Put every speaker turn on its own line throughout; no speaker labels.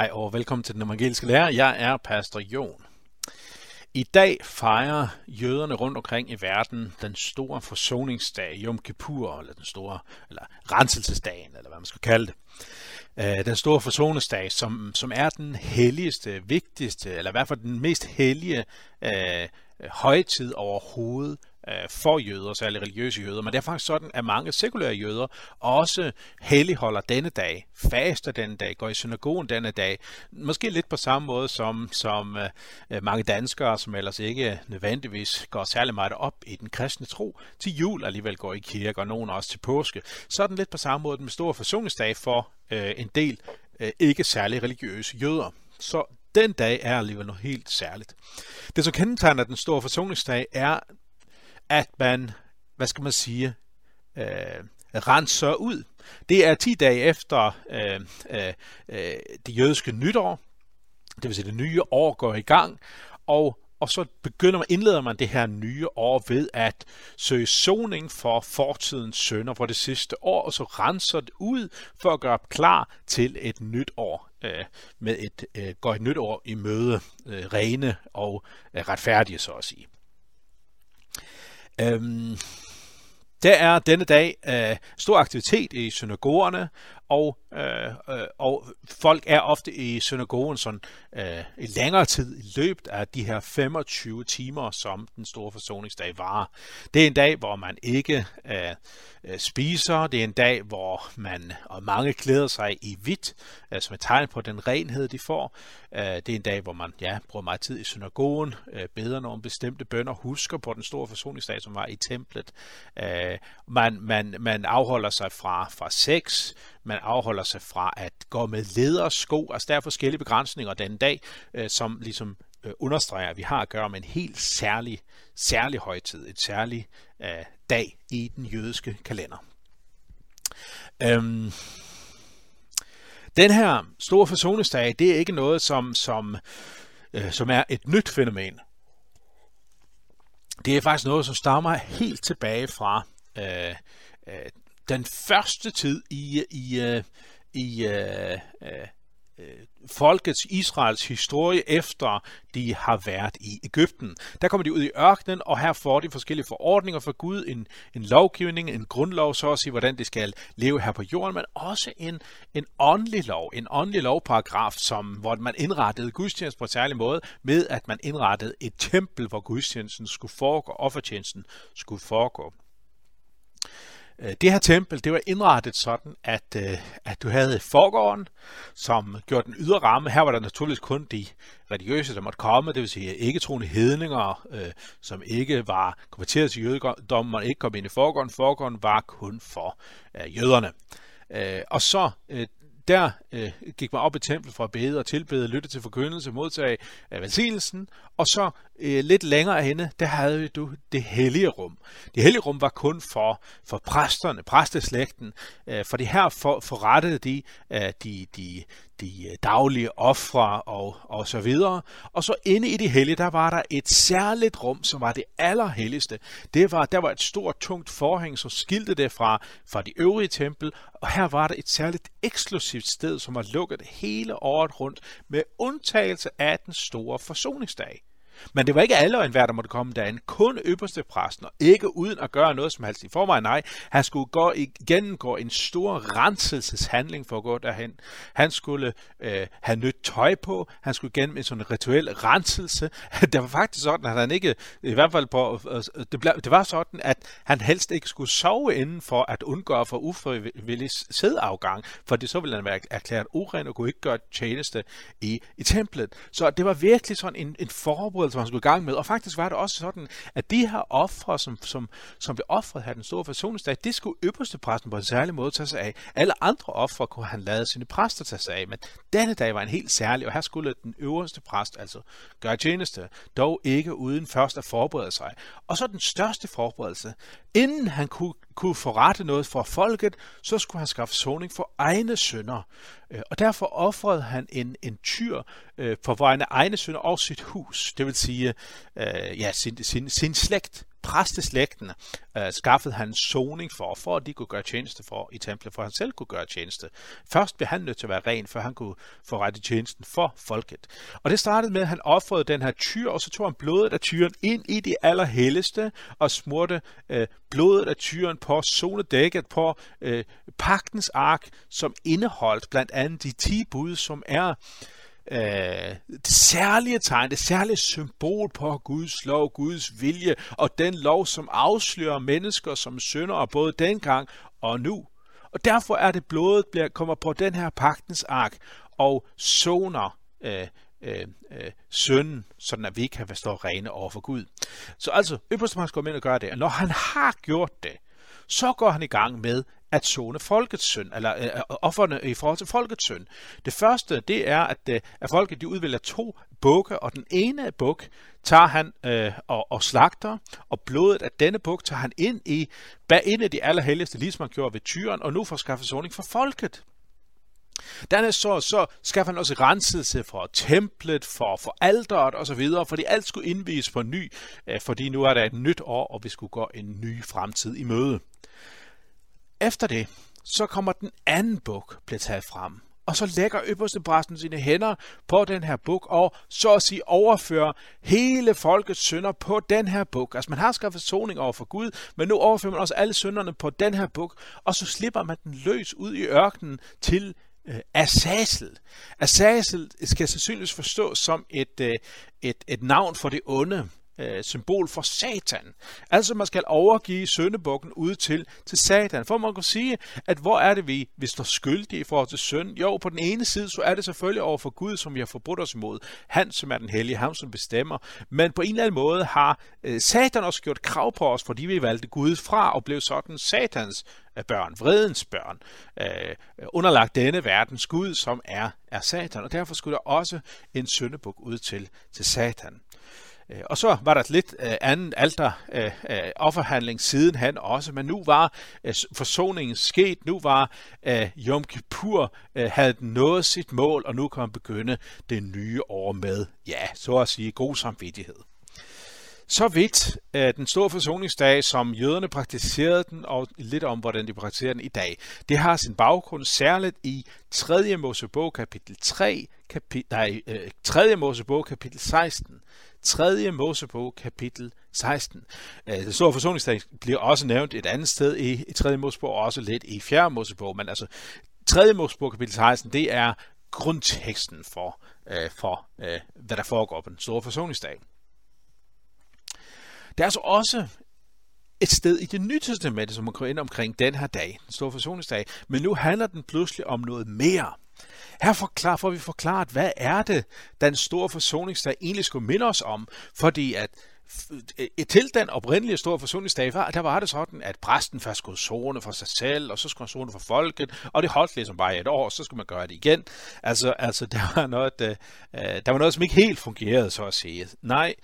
Hej og velkommen til den evangeliske lærer. Jeg er pastor Jon. I dag fejrer jøderne rundt omkring i verden den store forsoningsdag, Yom Kippur, eller den store, eller renselsesdagen, eller hvad man skal kalde det. Øh, den store forsoningsdag, som, som er den helligste, vigtigste, eller i hvert fald den mest hellige øh, højtid overhovedet Øh, for jøder, særligt religiøse jøder, men det er faktisk sådan, at mange sekulære jøder også helligholder denne dag, faster denne dag, går i synagogen denne dag, måske lidt på samme måde som, som øh, øh, mange danskere, som ellers ikke nødvendigvis går særlig meget op i den kristne tro, til jul alligevel går i kirke, og nogen også til påske. Sådan lidt på samme måde med stor forsoningsdag for øh, en del øh, ikke særlig religiøse jøder. Så den dag er alligevel noget helt særligt. Det, som kendetegner den store forsoningsdag, er at man, hvad skal man sige, øh, renser ud. Det er 10 dage efter øh, øh, øh, det jødiske nytår, det vil sige det nye år går i gang, og, og så begynder man, indleder man det her nye år ved at søge soning for fortidens sønder for det sidste år, og så renser det ud for at gøre klar til et nyt år øh, med et øh, går et nyt år i møde, øh, rene og øh, retfærdige, så at sige. Øhm, der er denne dag øh, stor aktivitet i synagogerne, og, øh, øh, og folk er ofte i synagogen sådan øh, i længere tid i løbet af de her 25 timer, som den store forsoningsdag varer. Det er en dag, hvor man ikke øh, øh, spiser. Det er en dag, hvor man og mange klæder sig i hvidt, øh, som et tegn på den renhed, de får. Øh, det er en dag, hvor man ja, bruger meget tid i synagogen, øh, beder nogle bestemte bønder, husker på den store forsoningsdag, som var i templet. Øh, man, man, man afholder sig fra, fra sex, man afholder sig fra at gå med ledersko. Altså der er forskellige begrænsninger den dag, øh, som ligesom øh, understreger, at vi har at gøre med en helt særlig, særlig højtid, et særlig øh, dag i den jødiske kalender. Øhm, den her store forsoningsdag, det er ikke noget, som, som, øh, som er et nyt fænomen. Det er faktisk noget, som stammer helt tilbage fra øh, øh, den første tid i, i, øh, i, i øh, øh, folkets Israels historie efter de har været i Ægypten. Der kommer de ud i ørkenen, og her får de forskellige forordninger fra Gud, en, en lovgivning, en grundlov, så at sige, hvordan de skal leve her på jorden, men også en, en åndelig lov, en åndelig lovparagraf, som, hvor man indrettede gudstjenesten på en særlig måde, med at man indrettede et tempel, hvor gudstjenesten skulle foregå, offertjenesten skulle foregå. Øh, det her tempel, det var indrettet sådan, at, øh, at du havde forgården, som gjorde den ydre ramme. Her var der naturligvis kun de religiøse, der måtte komme, det vil sige ikke troende hedninger, øh, som ikke var konverteret til jødedommen, og ikke kom ind i forgården. Forgården var kun for øh, jøderne. Øh, og så øh, der øh, gik man op i templet for at bede og tilbede, lytte til forkyndelse, modtage øh, velsignelsen, og så øh, lidt længere henne, der havde du det hellige rum. Det hellige rum var kun for, for præsterne, præsteslægten, øh, for det her for, forrettede de, øh, de, de, de øh, daglige ofre og, og så videre. Og så inde i det hellige, der var der et særligt rum, som var det allerhelligste. Det var, der var et stort, tungt forhæng, som skilte det fra, fra de øvrige tempel, og her var der et særligt eksklusivt sted, som var lukket hele året rundt, med undtagelse af den store forsoningsdag. Men det var ikke alle og enhver, der måtte komme derind. Kun øverste præsten, og ikke uden at gøre noget som helst i forvejen. Nej, han skulle gå gennemgå en stor renselseshandling for at gå derhen. Han skulle øh, have nyt tøj på. Han skulle gennem en sådan rituel renselse. Det var faktisk sådan, at han ikke, i hvert fald på, øh, øh, det, ble, det var sådan, at han helst ikke skulle sove inden for at undgå for ufrivillig sædafgang, for det så ville han være erklæret uren og kunne ikke gøre tjeneste i, i templet. Så det var virkelig sådan en, en forberedelse som man skulle i gang med. Og faktisk var det også sådan, at de her ofre, som, som, som blev offret her den store forsoningsdag, det skulle øverste præsten på en særlig måde tage sig af. Alle andre ofre kunne han lade sine præster tage sig af, men denne dag var en helt særlig, og her skulle den øverste præst altså gøre tjeneste, dog ikke uden først at forberede sig. Og så den største forberedelse, inden han kunne kunne forrette noget for folket, så skulle han skaffe soning for egne sønder. Øh, og derfor offrede han en, en tyr øh, for vegne egne sønder og sit hus, det vil sige øh, ja, sin, sin, sin slægt præsteslægten øh, skaffede han soning for, for at de kunne gøre tjeneste for i templet, for han selv kunne gøre tjeneste. Først blev han nødt til at være ren, før han kunne få rette tjenesten for folket. Og det startede med, at han offrede den her tyr, og så tog han blodet af tyren ind i det allerhelligste og smurte øh, blodet af tyren på zonedækket på øh, pagtens ark, som indeholdt blandt andet de 10 bud, som er øh, Øh, det særlige tegn, det særlige symbol på Guds lov, Guds vilje, og den lov, som afslører mennesker som synder, både dengang og nu. Og derfor er det blodet, bliver, kommer på den her pagtens ark, og soner øh, øh, øh, sønnen, sådan at vi kan stå rene over for Gud. Så altså, øverste går ind og gør det, og når han har gjort det, så går han i gang med at zone folkets synd, eller øh, øh offerne i forhold til folkets synd. Det første, det er, at, øh, at folket de udvælger to bukke, og den ene buk tager han øh, og, og slagter, og blodet af denne buk tager han ind i, bag ind i de allerhelligste, ligesom han gjorde ved tyren, og nu får skaffet soning for folket. Dernæst så, så skaffer han også renselse for templet, for, for alderet osv., fordi alt skulle indvies på ny, øh, fordi nu er der et nyt år, og vi skulle gå en ny fremtid i møde. Efter det, så kommer den anden buk bliver taget frem. Og så lægger øverstepræsten sine hænder på den her buk, og så at sige overfører hele folkets synder på den her buk. Altså man har skaffet soning over for Gud, men nu overfører man også alle synderne på den her buk, og så slipper man den løs ud i ørkenen til øh, Azazel. Azazel skal sandsynligvis forstås som et, øh, et, et navn for det onde øh, symbol for Satan. Altså man skal overgive søndebukken ud til, til Satan. For man kan sige, at hvor er det, vi, vi står skyldige i forhold til synd? Jo, på den ene side, så er det selvfølgelig over for Gud, som vi har forbrudt os imod. Han, som er den hellige, ham, som bestemmer. Men på en eller anden måde har øh, Satan også gjort krav på os, fordi vi valgte Gud fra og blev sådan Satans øh, børn, vredens børn, øh, underlagt denne verdens Gud, som er, er Satan. Og derfor skulle der også en syndebuk ud til, til Satan. Øh, og så var der lidt øh, anden alter øh, offerhandling siden han også, men nu var forsoningen sket, nu var øh, Yom Kippur havde nået sit mål, og nu kan man begynde det nye år med, ja, så at sige, god samvittighed. Så vidt øh, den store forsoningsdag, som jøderne praktiserede den, og lidt om, hvordan de praktiserer den i dag. Det har sin baggrund særligt i 3. Mosebog kapitel 3, kapi, nej, øh, 3. Mosebog kapitel 16. 3. Mosebog kapitel 16. Øh, den store forsoningsdag bliver også nævnt et andet sted i, 3. Mosebog, og også lidt i 4. Mosebog, men altså 3. Mosebog kapitel 16, det er grundteksten for, øh, for øh, hvad der foregår på den store forsoningsdag. Der er altså også et sted i det nye testamente, som man kommer ind omkring den her dag, den store forsoningsdag, men nu handler den pludselig om noget mere. Her forklar, får vi forklaret, hvad er det, den store forsoningsdag egentlig skulle minde os om, fordi at til den oprindelige store forsoningsdag, der var det sådan, at præsten først skulle zone for sig selv, og så skulle han zone for folket, og det holdt ligesom bare et år, og så skulle man gøre det igen. Altså, altså der, var noget, der, øh, der var noget, som ikke helt fungerede, så at sige. Nej,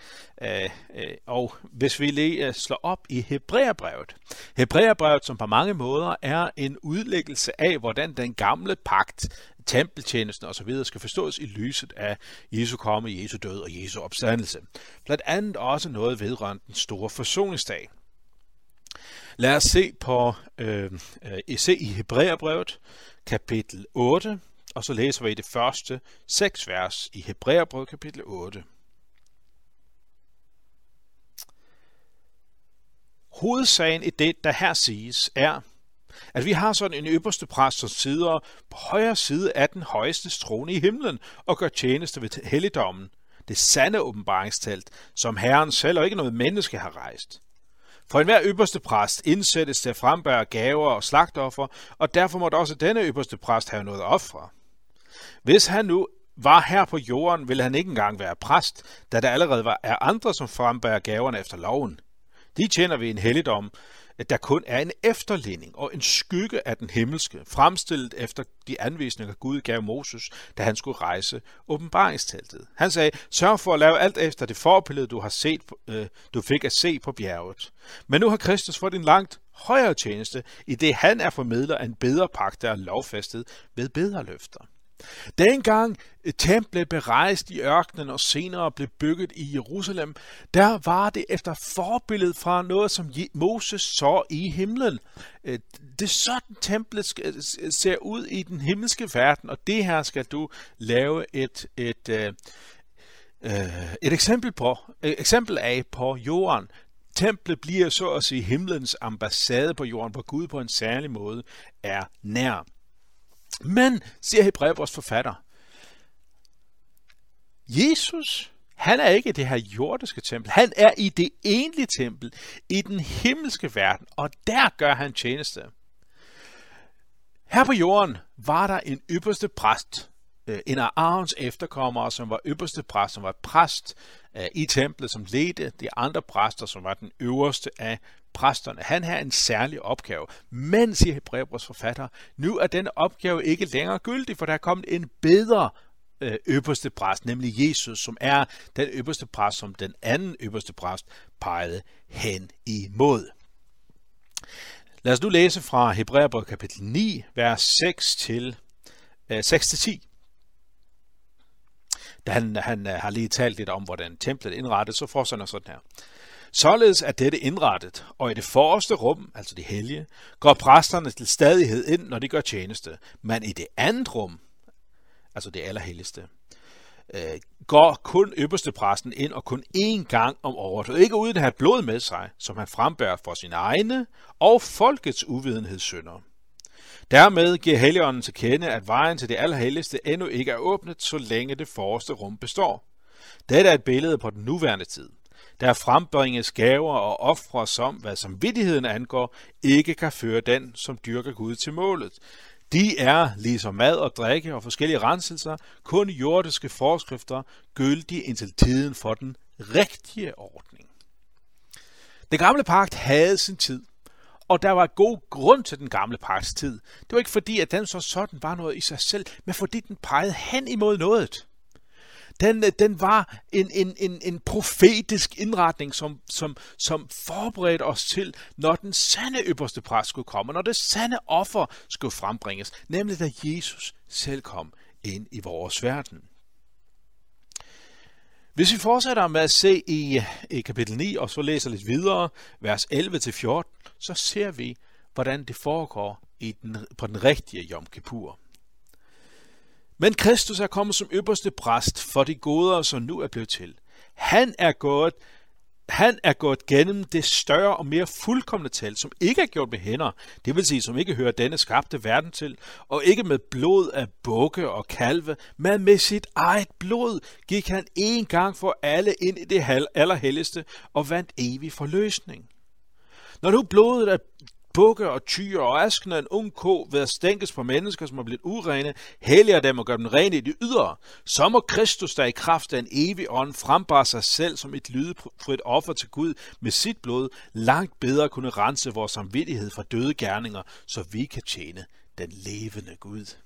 øh, øh, og hvis vi lige øh, slår op i Hebræerbrevet. Hebræerbrevet, som på mange måder er en udlæggelse af, hvordan den gamle pagt tempeltjenesten osv. skal forstås i lyset af Jesu komme, Jesu død og Jesu opstandelse. Blandt andet også noget vedrørende den store forsoningsdag. Lad os se på øh, øh, se i Hebræerbrevet, kapitel 8, og så læser vi det første seks vers i Hebræerbrevet, kapitel 8. Hovedsagen i det, der her siges, er, at vi har sådan en øverste præst, som sidder på højre side af den højeste trone i himlen og gør tjeneste ved helligdommen, det sande åbenbaringstelt, som Herren selv og ikke noget menneske har rejst. For enhver øverste præst indsættes til at frembære gaver og slagtoffer, og derfor måtte også denne øverste præst have noget ofre. Hvis han nu var her på jorden, ville han ikke engang være præst, da der allerede var er andre, som frembærer gaverne efter loven. De tjener ved en helligdom, at der kun er en efterligning og en skygge af den himmelske, fremstillet efter de anvisninger, Gud gav Moses, da han skulle rejse åbenbaringsteltet. Han sagde, sørg for at lave alt efter det forbillede, du har set, øh, du fik at se på bjerget. Men nu har Kristus fået en langt højere tjeneste, i det han er formidler af en bedre pagt, der er lovfæstet ved bedre løfter. Dengang øh, templet blev rejst i ørkenen og senere blev bygget i Jerusalem, der var det efter forbillede fra noget, som Moses så i himlen. Øh, det er sådan templet øh, ser ud i den himmelske verden, og det her skal du lave et, et, et, et eksempel, på, et eksempel af på jorden. Templet bliver så at sige himlens ambassade på jorden, hvor Gud på en særlig måde er nær. Men, siger Hebræerbrevs forfatter, Jesus, han er ikke i det her jordiske tempel. Han er i det enlige tempel, i den himmelske verden, og der gør han tjeneste. Her på jorden var der en ypperste præst, øh, en af Arons efterkommere, som var ypperste præst, som var præst øh, i templet, som ledte de andre præster, som var den øverste af præsterne. Han har en særlig opgave. Men, siger Hebræerbros forfatter, nu er denne opgave ikke længere gyldig, for der er kommet en bedre øh, øverste præst, nemlig Jesus, som er den øverste præst, som den anden øverste præst pegede hen imod. Lad os nu læse fra Hebræerbrevet kapitel 9, vers 6 til øh, 6 til 10. Da han, han øh, har lige talt lidt om, hvordan templet indrettet, så fortsætter sådan her. Således er dette indrettet, og i det forreste rum, altså det hellige, går præsterne til stadighed ind, når de gør tjeneste. Men i det andet rum, altså det allerhelligste, øh, går kun øverste præsten ind og kun én gang om året, og ikke uden at have blod med sig, som han frembærer for sine egne og folkets uvidenhedssynder. Dermed giver Helligånden til kende, at vejen til det allerhelligste endnu ikke er åbnet, så længe det forreste rum består. Dette er et billede på den nuværende tid. Der frembringes gaver og ofre som, hvad som vidtigheden angår, ikke kan føre den, som dyrker Gud til målet. De er, ligesom mad og drikke og forskellige renselser, kun jordiske forskrifter, gyldige indtil tiden for den rigtige ordning. Den gamle pagt havde sin tid, og der var god grund til den gamle pagts tid. Det var ikke fordi, at den så sådan var noget i sig selv, men fordi den pegede hen imod noget. Den, øh, den var en, en, en, en profetisk indretning, som, som, som forberedte os til, når den sande øverste præst skulle komme, når det sande offer skulle frembringes, nemlig da Jesus selv kom ind i vores verden. Hvis vi fortsætter med at se i, i kapitel 9, og så læser lidt videre, vers 11-14, så ser vi, hvordan det foregår i den, på den rigtige Yom Kippur. Men Kristus er kommet som ypperste præst for de goder, som nu er blevet til. Han er gået han er gået gennem det større og mere fuldkommende tal, som ikke er gjort med hænder, det vil sige, som ikke hører denne skabte verden til, og ikke med blod af bukke og kalve, men med sit eget blod gik han en gang for alle ind i det allerhelligste og vandt evig forløsning. Når nu blodet af bukke og tyre og asken af en ung ko ved at stænkes på mennesker, som er blevet urene, helliger dem og gør dem rene i det ydre. Så må Kristus, der i kraft af en evig ånd frembare sig selv som et lydefrit offer til Gud med sit blod, langt bedre kunne rense vores samvittighed fra døde gerninger, så vi kan tjene den levende Gud.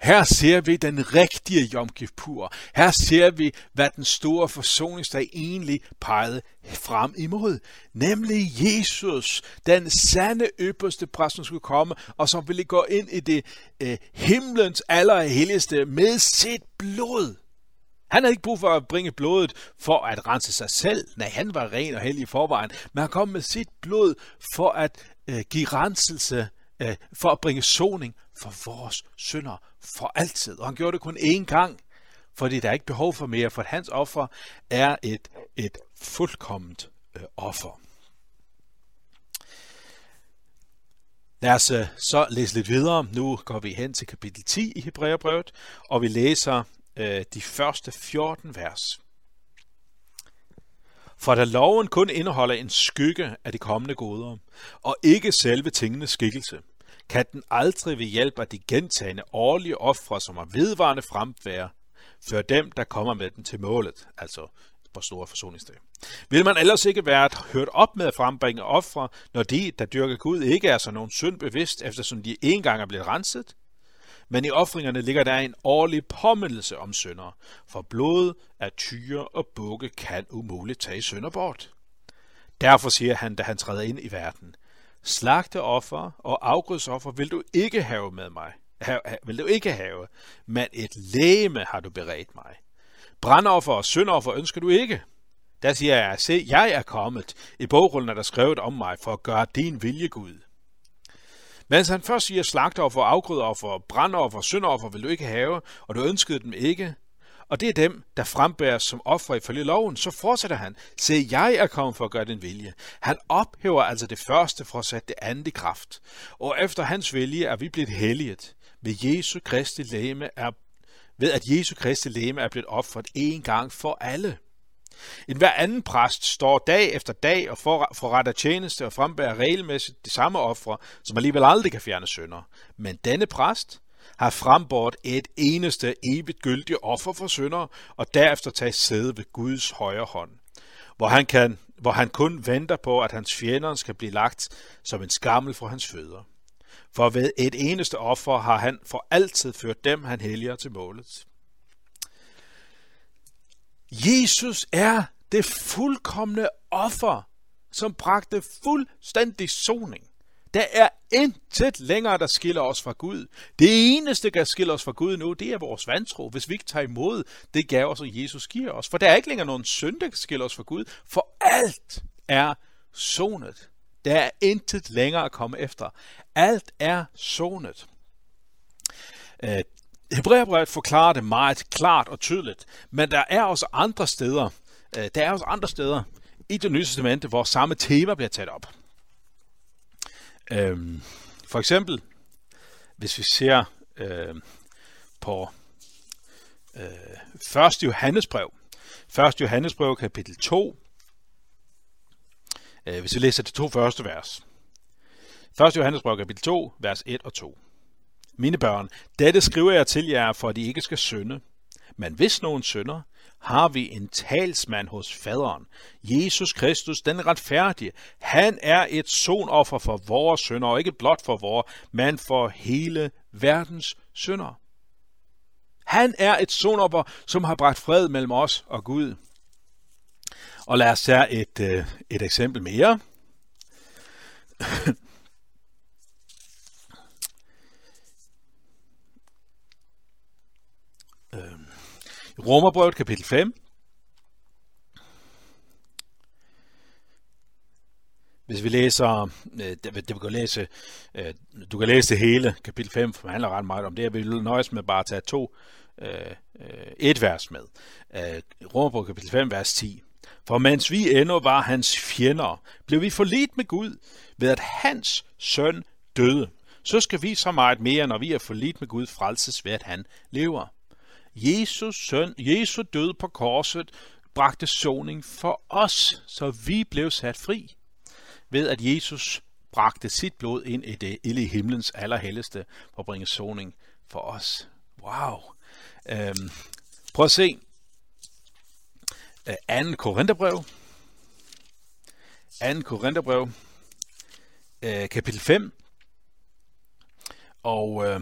Her ser vi den rigtige Yom Kippur. Her ser vi, hvad den store forsoningsdag egentlig pegede frem imod. Nemlig Jesus, den sande ypperste præst, som skulle komme, og som ville gå ind i det øh, himlens allerhelligste med sit blod. Han havde ikke brug for at bringe blodet for at rense sig selv. Nej, han var ren og hellig i forvejen. Men han kom med sit blod for at øh, give renselse øh, for at bringe soning for vores synder for altid. Og han gjorde det kun én gang, fordi der er ikke behov for mere, for hans offer er et, et fuldkomment øh, offer. Lad os øh, så læse lidt videre. Nu går vi hen til kapitel 10 i Hebræerbrevet, og vi læser øh, de første 14 vers. For da loven kun indeholder en skygge af de kommende goder, og ikke selve tingenes skikkelse, kan den aldrig ved hjælp af de gentagende årlige ofre, som er vedvarende fremfærd, føre dem, der kommer med den til målet, altså på store forsoningsdag. Vil man ellers ikke være hørt op med at frembringe ofre, når de, der dyrker Gud, ikke er så nogen synd bevidst, eftersom de en gang er blevet renset? Men i offringerne ligger der en årlig påmindelse om synder, for blod af tyre og bukke kan umuligt tage synder bort. Derfor siger han, da han træder ind i verden, Slagteoffer og afgrødsoffer vil du ikke have med mig. vil du ikke have, men et læme har du beredt mig. Brandoffer og syndoffer ønsker du ikke. Der siger jeg, se, jeg er kommet. I bogrullen er der skrevet om mig for at gøre din vilje, Gud. Mens han først siger slagtoffer, afgrødeoffer, brandoffer, syndoffer vil du ikke have, og du ønskede dem ikke, og det er dem, der frembæres som offer ifølge loven, så fortsætter han. Se, jeg er kommet for at gøre din vilje. Han ophæver altså det første for at sætte det andet i kraft. Og efter hans vilje er vi blevet helliget. Ved Jesu Kristi læme er ved at Jesu Kristi læme er blevet offret en gang for alle. En hver anden præst står dag efter dag og forretter tjeneste og frembærer regelmæssigt de samme ofre, som alligevel aldrig kan fjerne synder. Men denne præst har frembort et eneste evigt gyldigt offer for synder, og derefter tage sæde ved Guds højre hånd, hvor han, kan, hvor han kun venter på, at hans fjender skal blive lagt som en skammel for hans fødder. For ved et eneste offer har han for altid ført dem, han helliger til målet. Jesus er det fuldkommende offer, som bragte fuldstændig soning. Der er intet længere, der skiller os fra Gud. Det eneste, der skiller os fra Gud nu, det er vores vantro, hvis vi ikke tager imod det gaver, som Jesus giver os. For der er ikke længere nogen synd, der skiller os fra Gud, for alt er sonet. Der er intet længere at komme efter. Alt er sonet. Øh, Hebræerbrevet forklarer det meget klart og tydeligt, men der er også andre steder, øh, der er også andre steder i det nye testamente, hvor samme tema bliver taget op. Øhm, for eksempel, hvis vi ser øh, på øh, 1. Johannesbrev, 1. Johannesbrev kapitel 2, øh, hvis vi læser de to første vers. 1. Johannesbrev kapitel 2, vers 1 og 2. Mine børn, dette skriver jeg til jer, for at I ikke skal synde. Men hvis nogen synder, har vi en talsmand hos faderen, Jesus Kristus, den retfærdige. Han er et sonoffer for vores synder, og ikke blot for vores, men for hele verdens synder. Han er et sonoffer, som har bragt fred mellem os og Gud. Og lad os tage et, øh, et eksempel mere. Romerbrevet kapitel 5. Hvis vi læser, øh, det, det, du kan læse, øh, du kan læse det hele, kapitel 5, for det handler ret meget om det, jeg vil nøjes med bare at tage to, øh, et vers med. Romerbrevet kapitel 5, vers 10. For mens vi endnu var hans fjender, blev vi forlidt med Gud ved, at hans søn døde. Så skal vi så meget mere, når vi er forlidt med Gud, frelses ved, at han lever. Jesus søn, Jesu død på korset, bragte soning for os, så vi blev sat fri. Ved at Jesus bragte sit blod ind i det i himlens allerhelligste for at bringe soning for os. Wow. Øhm, prøv at se. Øh, 2. Korintherbrev. 2. Korintherbrev. Øh, kapitel 5. Og øh,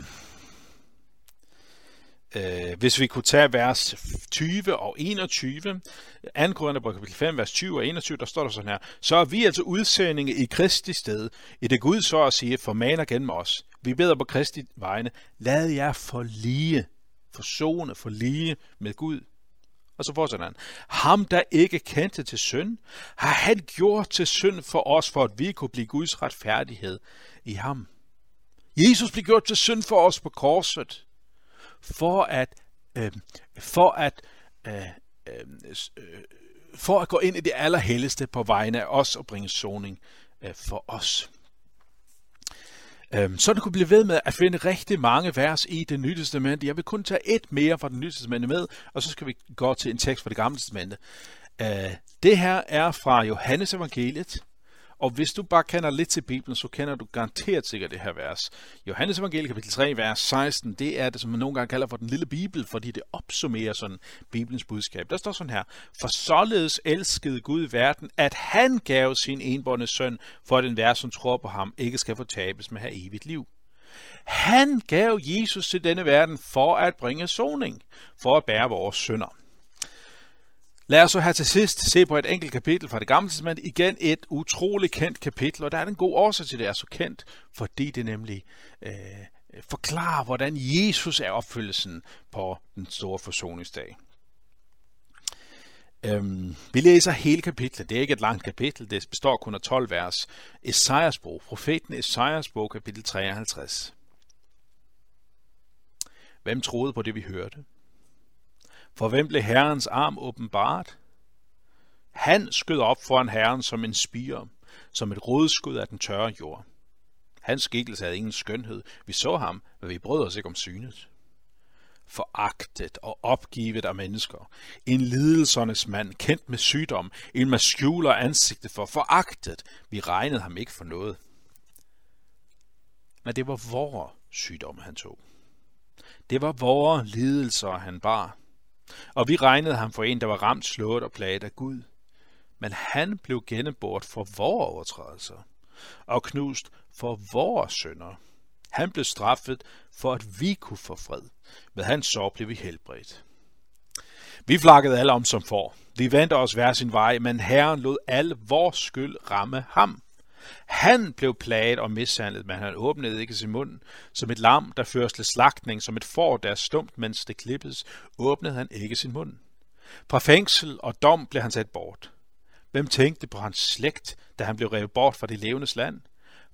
Øh, hvis vi kunne tage vers 20 og 21, 2. Korinther kapitel 5, vers 20 og 21, der står der sådan her, så er vi altså udsendinge i Kristi sted, i det Gud så at sige formaner gennem os. Vi beder på Kristi vegne, lad jer forlige, forsone, forlige med Gud. Og så fortsætter han. Ham, der ikke kendte til synd, har han gjort til synd for os, for at vi kunne blive Guds retfærdighed i ham. Jesus blev gjort til synd for os på korset for at, øh, for at øh, øh, øh, for at gå ind i det allerhelligste på vegne af os og bringe soning øh, for os. Øh, så du kunne blive ved med at finde rigtig mange vers i det nye testamente. Jeg vil kun tage et mere fra det nye testamente med, og så skal vi gå til en tekst fra det gamle testamente. Øh, det her er fra Johannes evangeliet, og hvis du bare kender lidt til Bibelen, så kender du garanteret sikkert det her vers. Johannes evangelie kapitel 3, vers 16, det er det, som man nogle gange kalder for den lille Bibel, fordi det opsummerer sådan Bibelens budskab. Der står sådan her, for således elskede Gud verden, at han gav sin enbårne søn, for at den hver, som tror på ham, ikke skal fortabes med have evigt liv. Han gav Jesus til denne verden for at bringe soning, for at bære vores synder. Lad os så her til sidst se på et enkelt kapitel fra det gamle testament. Igen et utroligt kendt kapitel, og der er en god årsag til, at det er så kendt, fordi det nemlig øh, forklarer, hvordan Jesus er opfyldelsen på den store forsoningsdag. Øhm, vi læser hele kapitlet. Det er ikke et langt kapitel. Det består kun af 12 vers. Esajas bog. Profeten Esajas bog, kapitel 53. Hvem troede på det, vi hørte? For hvem blev Herrens arm åbenbart? Han skød op foran Herren som en spire, som et rådskud af den tørre jord. Hans skikkelse havde ingen skønhed. Vi så ham, men vi brød os ikke om synet. Foragtet og opgivet af mennesker. En lidelsernes mand, kendt med sygdom. En man skjuler ansigtet for. Foragtet. Vi regnede ham ikke for noget. Men det var vores sygdom, han tog. Det var vores lidelser, han bar. Og vi regnede ham for en, der var ramt, slået og plaget af Gud. Men han blev gennemboret for vores overtrædelser og knust for vores sønder. Han blev straffet for, at vi kunne få fred. Med hans sår blev vi helbredt. Vi flakkede alle om som får. Vi vendte os hver sin vej, men Herren lod alle vores skyld ramme ham. Han blev plaget og mishandlet, men han åbnede ikke sin mund. Som et lam, der føres til slagtning, som et får, der er stumt, mens det klippes, åbnede han ikke sin mund. Fra fængsel og dom blev han sat bort. Hvem tænkte på hans slægt, da han blev revet bort fra det levendes land?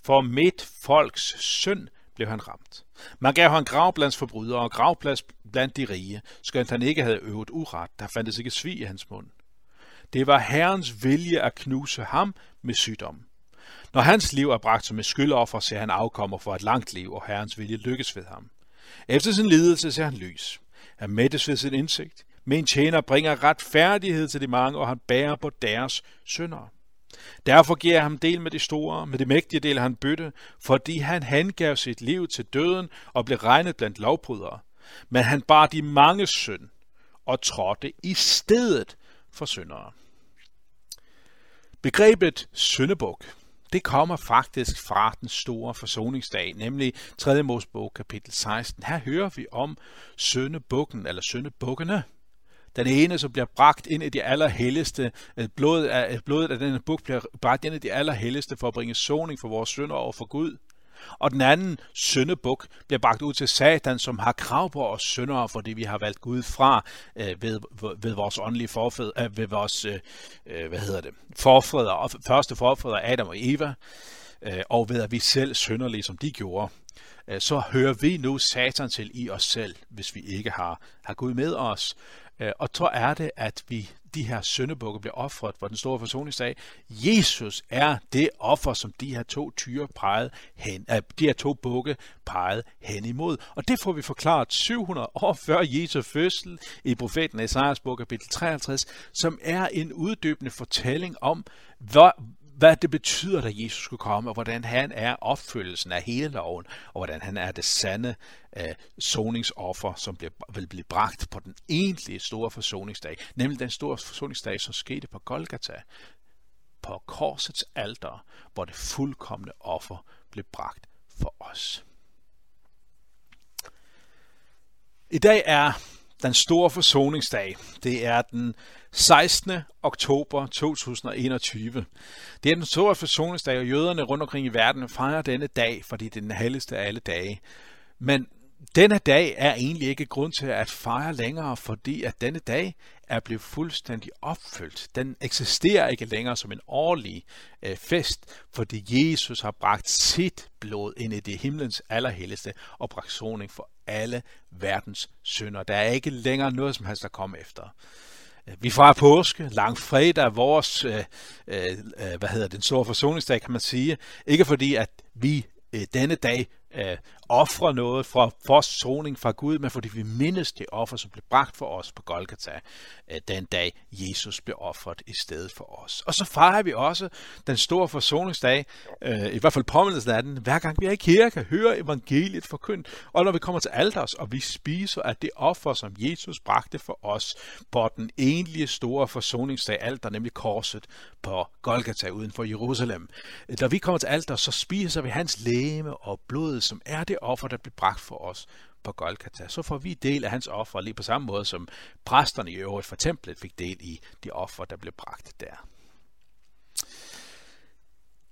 For mit folks synd blev han ramt. Man gav ham gravplads forbrydere og gravplads blandt de rige, skønt han ikke havde øvet uret, der fandtes ikke svig i hans mund. Det var Herrens vilje at knuse ham med sygdom. Når hans liv er bragt som et skyldoffer, ser han afkommer for et langt liv, og Herrens vilje lykkes ved ham. Efter sin lidelse ser han lys. Han mættes ved sin indsigt. Men tjener bringer retfærdighed til de mange, og han bærer på deres synder. Derfor giver han ham del med de store, med de mægtige del han bytte, fordi han hengav sit liv til døden og blev regnet blandt lovbrydere. Men han bar de mange synd og trådte i stedet for syndere. Begrebet syndebuk, det kommer faktisk fra den store forsoningsdag, nemlig 3. Mosebog kapitel 16. Her hører vi om søndebukken, eller søndebukkene. den ene, som bliver bragt ind i de allerhelligste, øh, blodet af, øh, blodet af denne buk bliver bragt ind i de allerhelligste for at bringe soning for vores synder over for Gud. Og den anden syndebuk bliver bragt ud til Satan, som har krav på os syndere, fordi vi har valgt Gud fra øh, ved, ved vores åndelige forfædre, øh, ved vores øh, øh hvad hedder det, forfædre, første forfædre Adam og Eva, øh, og ved at vi selv synder, ligesom de gjorde. Øh, så hører vi nu Satan til i os selv, hvis vi ikke har, har Gud med os. Øh, og så er det, at vi de her søndebukke bliver offret hvor den store forsoningsdag. Jesus er det offer, som de her to tyre pegede hen, äh, de her to bukke pegede hen imod. Og det får vi forklaret 700 år før Jesu fødsel i profeten Esajas bog kapitel 53, som er en uddybende fortælling om, hvor, hvad det betyder, at Jesus skulle komme, og hvordan han er opfyldelsen af hele loven, og hvordan han er det sande øh, soningsoffer, som bliver, vil blive bragt på den egentlige store forsoningsdag, nemlig den store forsoningsdag, som skete på Golgata, på korsets alter, hvor det fuldkommende offer blev bragt for os. I dag er den store forsoningsdag. Det er den 16. oktober 2021. Det er den store forsoningsdag, og jøderne rundt omkring i verden fejrer denne dag, fordi det er den helligste af alle dage. Men denne dag er egentlig ikke grund til at fejre længere, fordi at denne dag er blevet fuldstændig opfyldt. Den eksisterer ikke længere som en årlig øh, fest, fordi Jesus har bragt sit blod ind i det himlens allerhelligste og bragt soning for alle verdens synder. Der er ikke længere noget som helst, at komme efter. Øh, vi fra påske, lang fredag, vores, øh, øh, øh, hvad hedder den store forsoningsdag, kan man sige. Ikke fordi, at vi øh, denne dag øh, ofre noget for forsoning fra Gud, men fordi vi mindes det offer, som blev bragt for os på Golgata, øh, den dag Jesus blev offret i stedet for os. Og så fejrer vi også den store forsoningsdag, øh, i hvert fald påmindelsen af den, hver gang vi er i kirke, hører evangeliet forkyndt, og når vi kommer til alders, og vi spiser af det offer, som Jesus bragte for os på den egentlige store forsoningsdag, alter, nemlig korset på Golgata uden for Jerusalem. Øh, når vi kommer til alter, så spiser vi hans læme og blod, som er det offer, der blev bragt for os på Golgata. Så får vi del af hans offer, lige på samme måde som præsterne i øvrigt for templet fik del i de offer, der blev bragt der.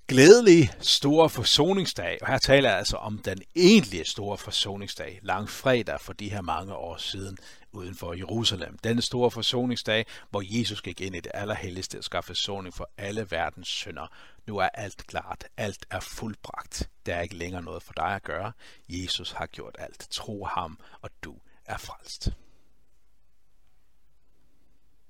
glædelig store forsoningsdag, og her taler jeg altså om den egentlige store forsoningsdag, langfredag for de her mange år siden uden for Jerusalem. Den store forsoningsdag, hvor Jesus gik ind i det allerhelligste og skaffe forsoning for alle verdens synder. Nu er alt klart, alt er fuldbragt. Der er ikke længere noget for dig at gøre. Jesus har gjort alt. Tro ham, og du er frelst.